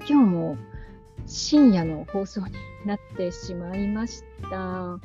と今日も深夜の放送になってしまいました。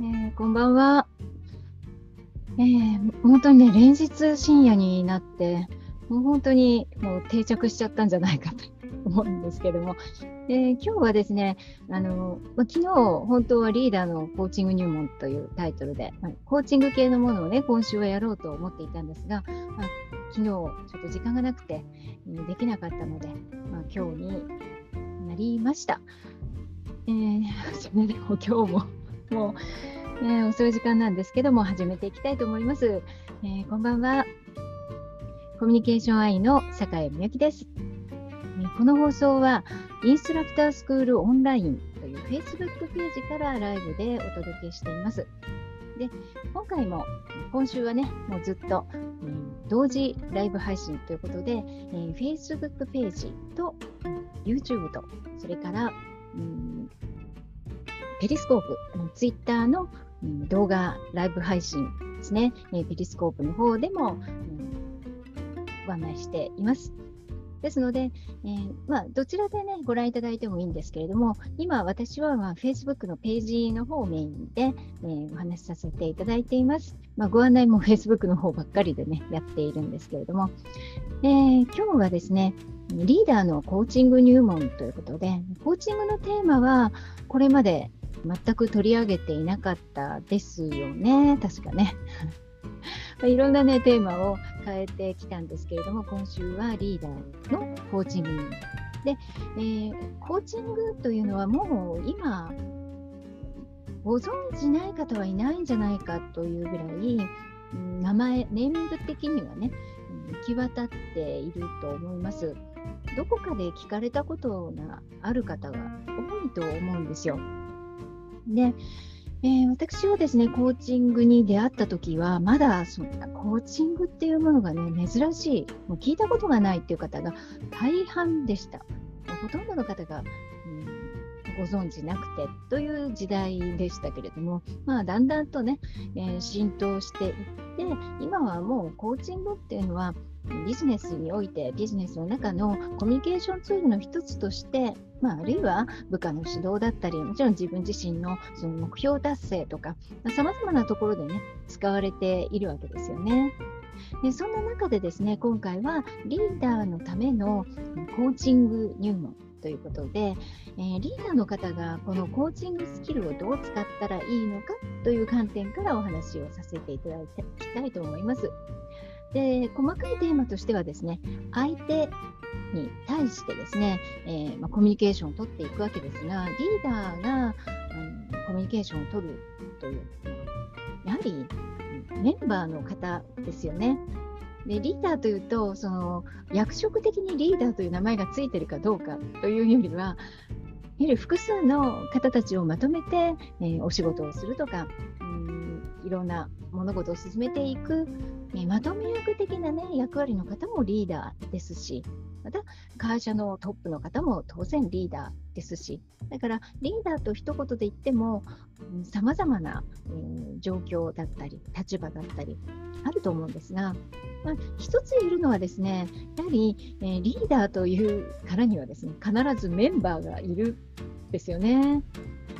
えー、こんばんは。えー、本当にね、連日深夜になって、もう本当にもう定着しちゃったんじゃないかと思うんですけども、えー、今日はですね、あのまあ、昨日本当はリーダーのコーチング入門というタイトルで、まあ、コーチング系のものをね、今週はやろうと思っていたんですが、まあ、昨日ちょっと時間がなくてえ、できなかったので、まあ、今日になりました。えー、それでも今日も もう、えー、遅い時間なんですけども、始めていきたいと思います。えー、こんばんは。コミュニケーション愛の坂井美由紀です。この放送は、インストラクタースクールオンラインという Facebook ページからライブでお届けしています。で、今回も、今週はね、もうずっと、うん、同時ライブ配信ということで、えー、Facebook ページと、YouTube と、それから、うん、ペリスコープ、Twitter の、うん、動画ライブ配信ですね、えー、ペリスコープの方でも、うん、ご案内しています。ですので、えー、まあ、どちらでね、ご覧いただいてもいいんですけれども、今、私は、まあ、Facebook のページの方をメインで、えー、お話しさせていただいています。まあ、ご案内も Facebook の方ばっかりでね、やっているんですけれども、えー、今日はですね、リーダーのコーチング入門ということで、コーチングのテーマは、これまで全く取り上げていなかったですよね、確かね。まいろんなね、テーマを変えてきたんですけれども、今週はリーダーのコーチングで、えー、コーチングというのはもう今、ご存じない方はいないんじゃないかというぐらい、名前、ネーミング的にはね、行き渡っていると思います。どこかで聞かれたことがある方が多いと思うんですよ。で、えー、私はですね、コーチングに出会った時は、まだそんなコーチングっていうものがね、珍しい、もう聞いたことがないっていう方が大半でした。ほとんどの方が、うん、ご存知なくてという時代でしたけれども、まあ、だんだんとね、えー、浸透していって、今はもうコーチングっていうのは、ビジネスにおいてビジネスの中のコミュニケーションツールの一つとして、まあ、あるいは部下の指導だったりもちろん自分自身のその目標達成とかさまざまなところでね使われているわけですよね。でそんな中でですね今回はリーダーのためのコーチング入門ということで、えー、リーダーの方がこのコーチングスキルをどう使ったらいいのかという観点からお話をさせていただきたいと思います。で細かいテーマとしてはですね相手に対してですね、えー、まあ、コミュニケーションを取っていくわけですがリーダーが、うん、コミュニケーションを取るというやはりメンバーの方ですよね。でリーダーというとその役職的にリーダーという名前がついているかどうかというよりはやはり複数の方たちをまとめて、えー、お仕事をするとか、いろんな物事を進めていく、えまとめ役的な、ね、役割の方もリーダーですし、また会社のトップの方も当然リーダーですし、だからリーダーと一言で言っても、さまざまな、えー、状況だったり、立場だったり、あると思うんですが、まあ、一つ言えるのはですね、やはり、えー、リーダーというからにはですね、必ずメンバーがいるですよね。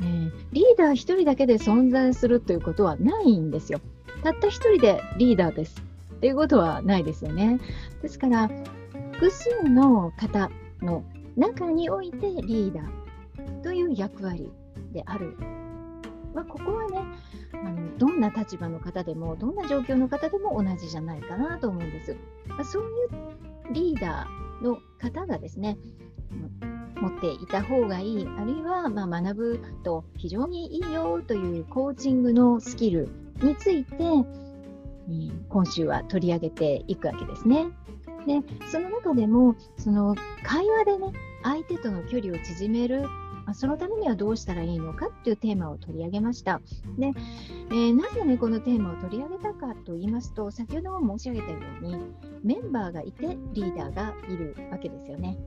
えー、リーダー1人だけで存在するということはないんですよ。たった1人でリーダーですっていうことはないですよね。ですから、複数の方の中においてリーダーという役割である。まあ、ここはねあの、どんな立場の方でも、どんな状況の方でも同じじゃないかなと思うんです。まあ、そういうリーダーの方がですね、持っていた方がいい、あるいはま学ぶと非常にいいよというコーチングのスキルについて、今週は取り上げていくわけですね。でその中でもその会話でね相手との距離を縮めるそのためにはどうしたらいいのかっていうテーマを取り上げました。で、えー、なぜね、このテーマを取り上げたかと言いますと、先ほども申し上げたように、メンバーがいてリーダーがいるわけですよね。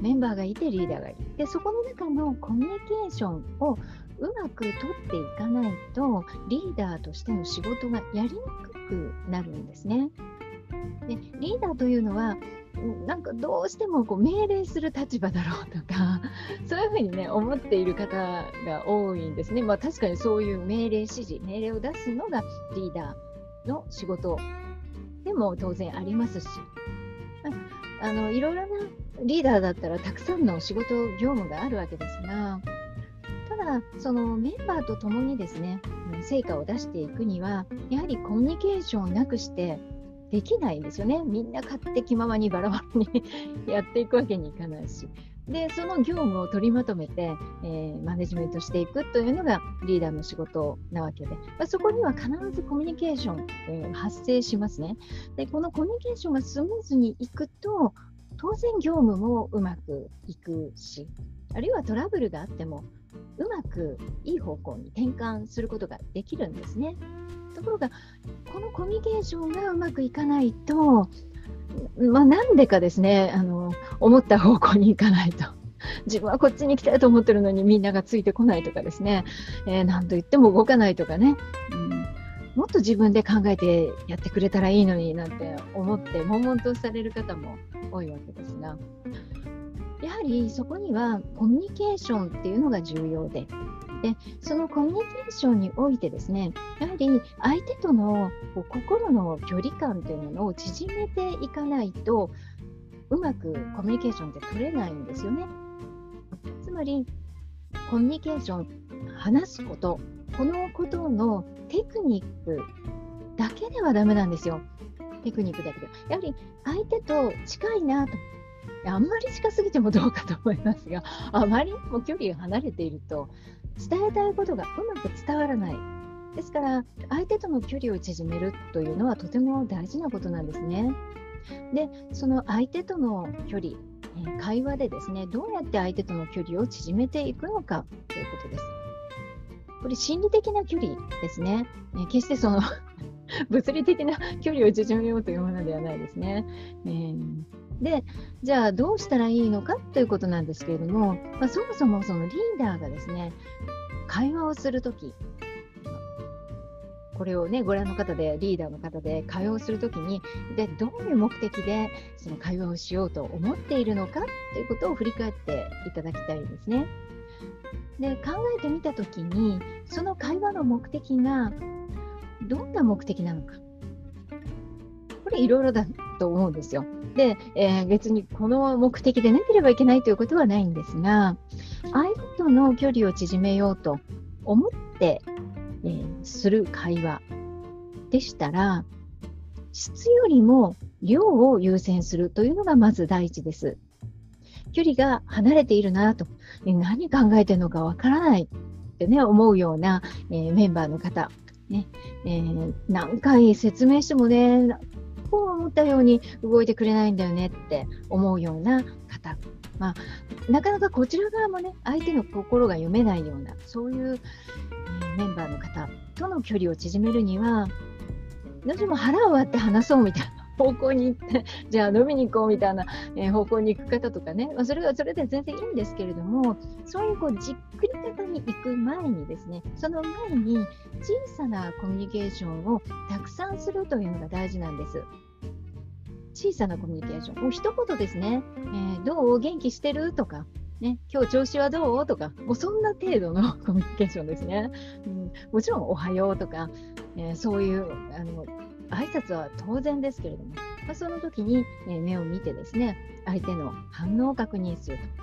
メンバーがいてリーダーがいる。そこの中のコミュニケーションをうまく取っていかないと、リーダーとしての仕事がやりにくくなるんですね。でリーダーというのはなんかどうしてもこう命令する立場だろうとか そういうふうにね思っている方が多いんですね。まあ、確かにそういう命令指示命令を出すのがリーダーの仕事でも当然ありますし、あのいろいろなリーダーだったらたくさんの仕事業務があるわけですがただそのメンバーと共にですね成果を出していくにはやはりコミュニケーションをなくしてできないんですよね。みんな勝手気ままにバラバラに やっていくわけにいかないし。で、その業務を取りまとめて、えー、マネジメントしていくというのがリーダーの仕事なわけで、まあ、そこには必ずコミュニケーションというのが発生しますね。で、このコミュニケーションがスムーズにいくと、当然業務もうまくいくし、あるいはトラブルがあっても、うまくいい方向に転換することができるんですね。ところが、このコミュニケーションがうまくいかないと、まあ、なんでかですねあの、思った方向に行かないと。自分はこっちに行きたいと思ってるのにみんながついてこないとかですね、えー、何と言っても動かないとかね、うん、もっと自分で考えてやってくれたらいいのになんて思って悶々とされる方も多いわけですがやはりそこにはコミュニケーションっていうのが重要ででそのコミュニケーションにおいてですねやはり相手との心の距離感というものを縮めていかないとうまくコミュニケーションって取れないんですよね。つまりコミュニケーション話すことこのことのテクニックだけではダメなんですよ。テクニックだけで。やはり相手と近いなとあんまり近すぎてもどうかと思いますが、あまりにも距離が離れていると、伝えたいことがうまく伝わらない。ですから、相手との距離を縮めるというのはとても大事なことなんですね。で、その相手との距離、会話でですね、どうやって相手との距離を縮めていくのかということです。これ心理的な距離ですね。え決してその 物理的な距離を縮めようというものではないですね。えーで、じゃあどうしたらいいのかということなんですけれども、まあ、そもそもそのリーダーがですね、会話をするとき、これをね、ご覧の方で、リーダーの方で会話をするときに、で、どういう目的でその会話をしようと思っているのかということを振り返っていただきたいんですね。で、考えてみたときに、その会話の目的がどんな目的なのか。これいろいろだと思うんですよ。で、えー、別にこの目的でなければいけないということはないんですが、相手との距離を縮めようと思って、えー、する会話でしたら、質よりも量を優先するというのがまず第一です。距離が離れているなと、何考えてるのかわからないってね、思うような、えー、メンバーの方、ねえー、何回説明してもね、こう思ったように動いてくれないんだよねって思うような方、まあ、なかなかこちら側もね相手の心が読めないようなそういう、えー、メンバーの方との距離を縮めるにはどうしても腹を割って話そうみたいな。方向に行って じゃあ飲みに行こうみたいな、え、方向に行く方とかね、まあ、それはそれで全然いいんですけれどもそういうこうじっくり方に行く前にですねその前に小さなコミュニケーションをたくさんするというのが大事なんです。小さなコミュニケーション。もう一言ですね。えー、どう元気してるとか、ね、今日調子はどうとか、もうそんな程度の コミュニケーションですね。うん、もちろん、おはようとか、えー、そういうあの挨拶は当然ですけれども、まあ、その時に、え目を見てですね、相手の反応を確認すると。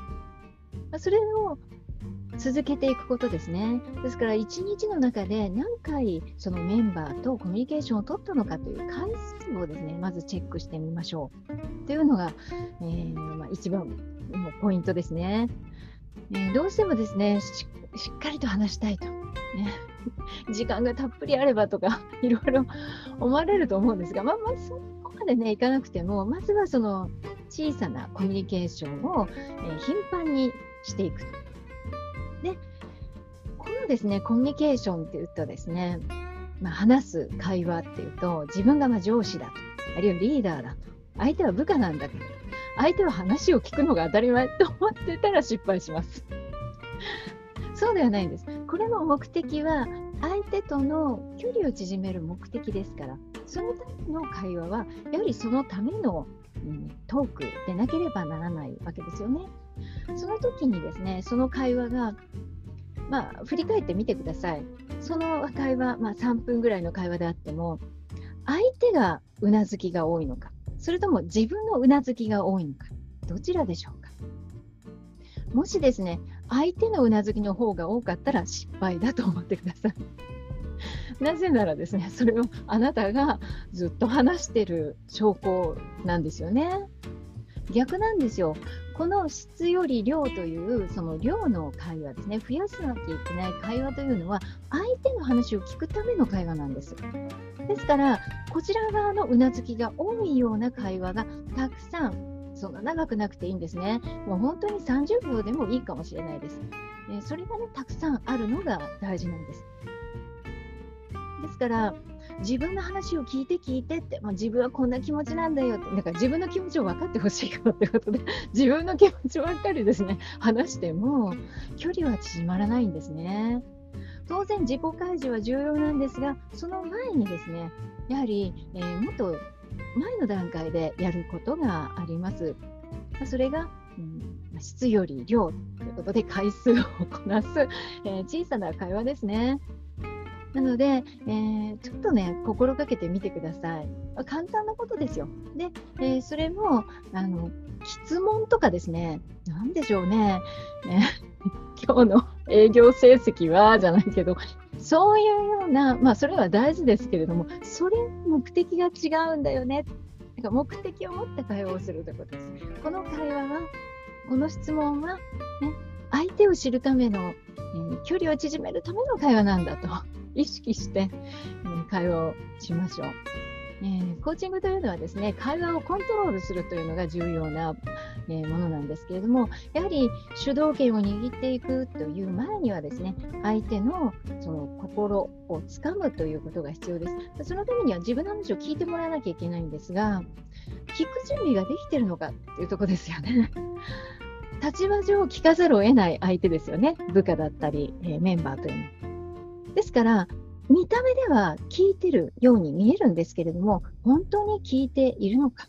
まあ、それを続けていくことですね。ですから、1日の中で何回そのメンバーとコミュニケーションを取ったのかという回数をですね、まずチェックしてみましょう。というのが、えー、まあ、一番のポイントですね。えー、どうしてもですねし、しっかりと話したいと。ね、時間がたっぷりあればとか、いろいろ思われると思うんですが、まあ、まあ、そこまでね、いかなくても、まずはその小さなコミュニケーションを、え、頻繁にしていくと。で、このですね、コミュニケーションって言うとですね、まあ、話す会話っていうと、自分がま上司だと、あるいはリーダーだと、相手は部下なんだけど、相手は話を聞くのが当たり前と思ってたら失敗します。そうではないんです。これの目的は、相手との距離を縮める目的ですからそのための会話はやはりそのための、うん、トークでなければならないわけですよね。その時にですねその会話がまあ、振り返ってみてください。その会話、まあ、3分ぐらいの会話であっても、相手がうなずきが多いのか、それとも自分のうなずきが多いのか、どちらでしょうか。もしですね、相手のうなずきの方が多かったら失敗だと思ってください。なぜならですね、それをあなたがずっと話してる証拠なんですよね。逆なんですよ。この質より量というその量の会話ですね、増やさなきゃいけない会話というのは、相手の話を聞くための会話なんです。ですから、こちら側のうなずきが多いような会話がたくさん、そんな長くなくていいんですね。もう本当に30秒でもいいかもしれないです。えそれがね、たくさんあるのが大事なんです。ですから、自分の話を聞いて聞いてって、まあ、自分はこんな気持ちなんだよって、だから自分の気持ちを分かってほしいからってことで、自分の気持ちばっかりですね、話しても、距離は縮まらないんですね。当然、自己開示は重要なんですが、その前にですね、やはり、えー、もっと前の段階でやることがあります。それが、うん、質より量ということで回数をこなす、えー、小さな会話ですね。なので、えー、ちょっとね、心がけてみてください。簡単なことですよ。で、えー、それも、あの、質問とかですね、なんでしょうね、ね 今日の営業成績は、じゃないけど、そういうような、まあ、それは大事ですけれども、それ目的が違うんだよね。か目的を持って会話をするということです。この会話は、この質問は、ね、相手を知るための、えー、距離を縮めるための会話なんだと。意識して、えー、会話をしましょう。えー、コーチングというのはですね会話をコントロールするというのが重要な、えー、ものなんですけれどもやはり主導権を握っていくという前にはですね相手のその心をつかむということが必要です。そのためには自分の話を聞いてもらわなきゃいけないんですが聞く準備ができてるのかっていうとこですよね。立場上聞かざるを得ない相手ですよね。部下だったり、えー、メンバーというのは。ですから、見た目では聞いてるように見えるんですけれども、本当に聞いているのか。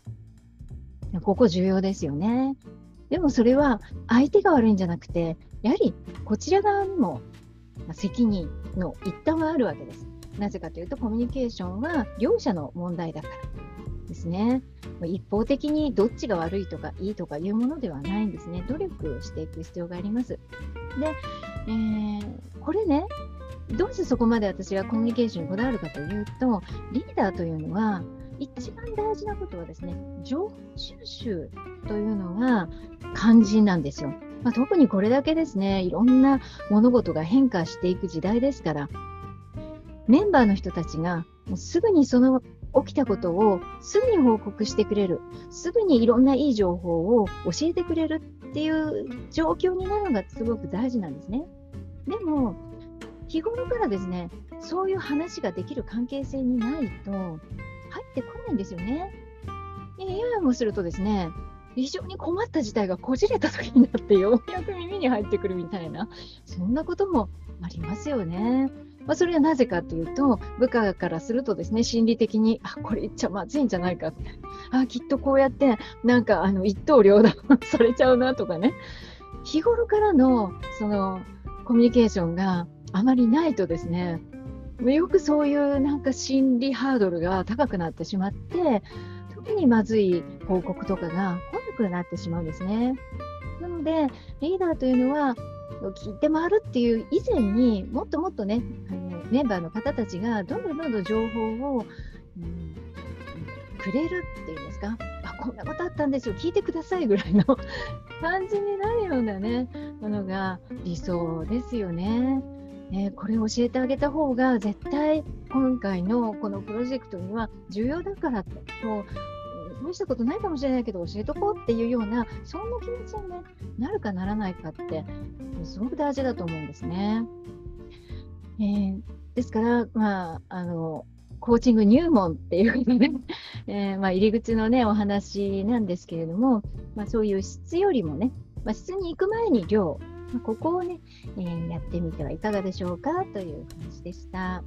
ここ重要ですよね。でもそれは相手が悪いんじゃなくて、やはりこちら側にも責任の一端はあるわけです。なぜかというと、コミュニケーションは両者の問題だからですね。一方的にどっちが悪いとかいいとかいうものではないんですね。努力していく必要があります。で、えー、これね、どうしてそこまで私がコミュニケーションにこだわるかというと、リーダーというのは、一番大事なことはですね、情報収集というのが肝心なんですよ。まあ、特にこれだけですね、いろんな物事が変化していく時代ですから、メンバーの人たちがもうすぐにその起きたことをすぐに報告してくれる、すぐにいろんないい情報を教えてくれるっていう状況になるのがすごく大事なんですね。でも、日頃からですね、そういう話ができる関係性にないと、入ってこないんですよね。ややもするとですね、非常に困った事態がこじれた時になってようやく耳に入ってくるみたいな、そんなこともありますよね。まあ、それはなぜかというと、部下からするとですね、心理的に、あ、これ言っちゃまずいんじゃないかって、あ、きっとこうやって、なんか、あの、一刀両断されちゃうなとかね、日頃からの、その、コミュニケーションがあまりないとですね、よくそういうなんか心理ハードルが高くなってしまって、特にまずい報告とかが来なくなってしまうんですね。なので、リーダーというのは、聞いて回るっていう以前にもっともっとね、あのメンバーの方たちがどんどんどんどん情報を、うん、くれるっていうんですか、あこんなことあったんですよ、聞いてくださいぐらいの 感じになるようなね、ものが理想ですよね。ね、これを教えてあげた方が絶対今回のこのプロジェクトには重要だからってもう試したことないかもしれないけど教えとこうっていうようなそんな気持ちに、ね、なるかならないかってすごく大事だと思うんですね。えー、ですから、まあ、あのコーチング入門っていうね、えー、まあ、入り口のねお話なんですけれども、まあ、そういう質よりもね、まあ、質に行く前に量ここをね、えー、やってみてはいかがでしょうかという話でした。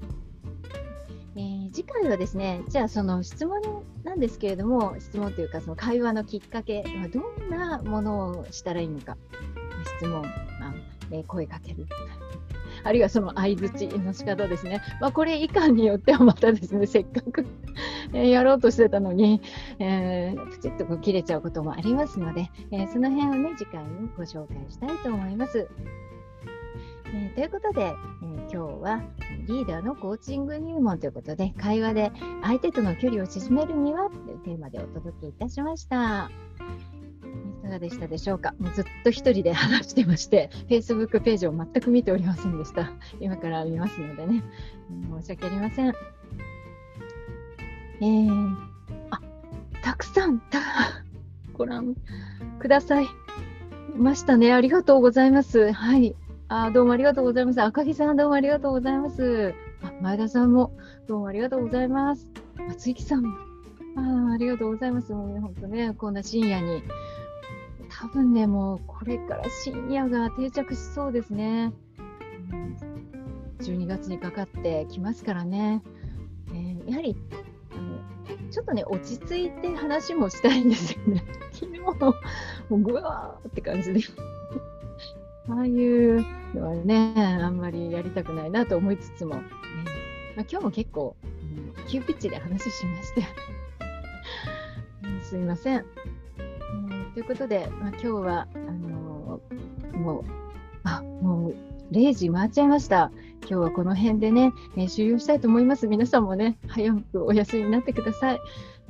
えー、次回はですね、じゃあその質問なんですけれども、質問というかその会話のきっかけはどんなものをしたらいいのか、質問、まあえー、声かける。あるいはその相づちの仕方ですね。まあ、これ以下によってはまたですね、せっかくやろうとしてたのに、えー、プチッと切れちゃうこともありますので、えー、その辺をね、次回にご紹介したいと思います。えー、ということで、え今日はリーダーのコーチング入門ということで、会話で相手との距離を縮めるにはというテーマでお届けいたしました。いかがでしたでしょうか？もうずっと一人で話してまして、Facebook ページを全く見ておりませんでした。今から見ますのでね、申し訳ありません。えー、あ、たくさん、た、ご覧ください。ましたね。ありがとうございます。はい。あどうもありがとうございます。赤木さん、どうもありがとうございます。あ前田さんも、どうもありがとうございます。松木さんも、あありがとうございます。もうね、本当ね、こんな深夜に。多分ね、もうこれから深夜が定着しそうですね。12月にかかってきますからね。えー、やはりとね、落ち着いて話もしたいんですよね。昨日も、うぐわーって感じで。ああいうのはね、あんまりやりたくないなと思いつつも、ねまあ、今日も結構、うん、急ピッチで話しまして、すいません。ということで、まあ、今日はあのー、もう、あもう0時回っちゃいました。今日はこの辺でね、えー、終了したいと思います。皆さんもね、早くお休みになってください。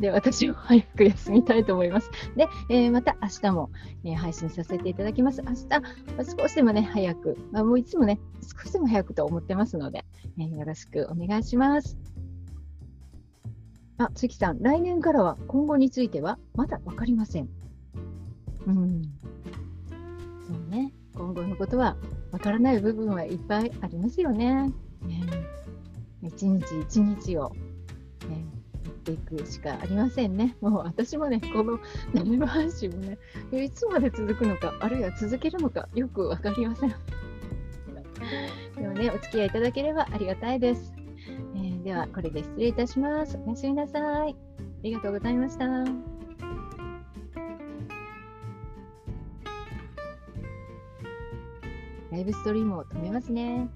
で、私も早く休みたいと思います。で、えー、また明日も、えー、配信させていただきます。明日、まあ、少しでもね、早く、まあ、もういつもね、少しでも早くと思ってますので、えー、よろしくお願いします。あ、月さん、来年からは今後についてはまだ分かりません。うん。そうね。今後のことはわからない部分はいっぱいありますよね。ね一日一日を、ね、やっていくしかありませんね。もう私もね、このライブ配信もね、いつまで続くのか、あるいは続けるのか、よくわかりません。でもね、お付き合いいただければありがたいです。えー、では、これで失礼いたします。おやすみなさい。ありがとうございました。ライブストリームを止めますね。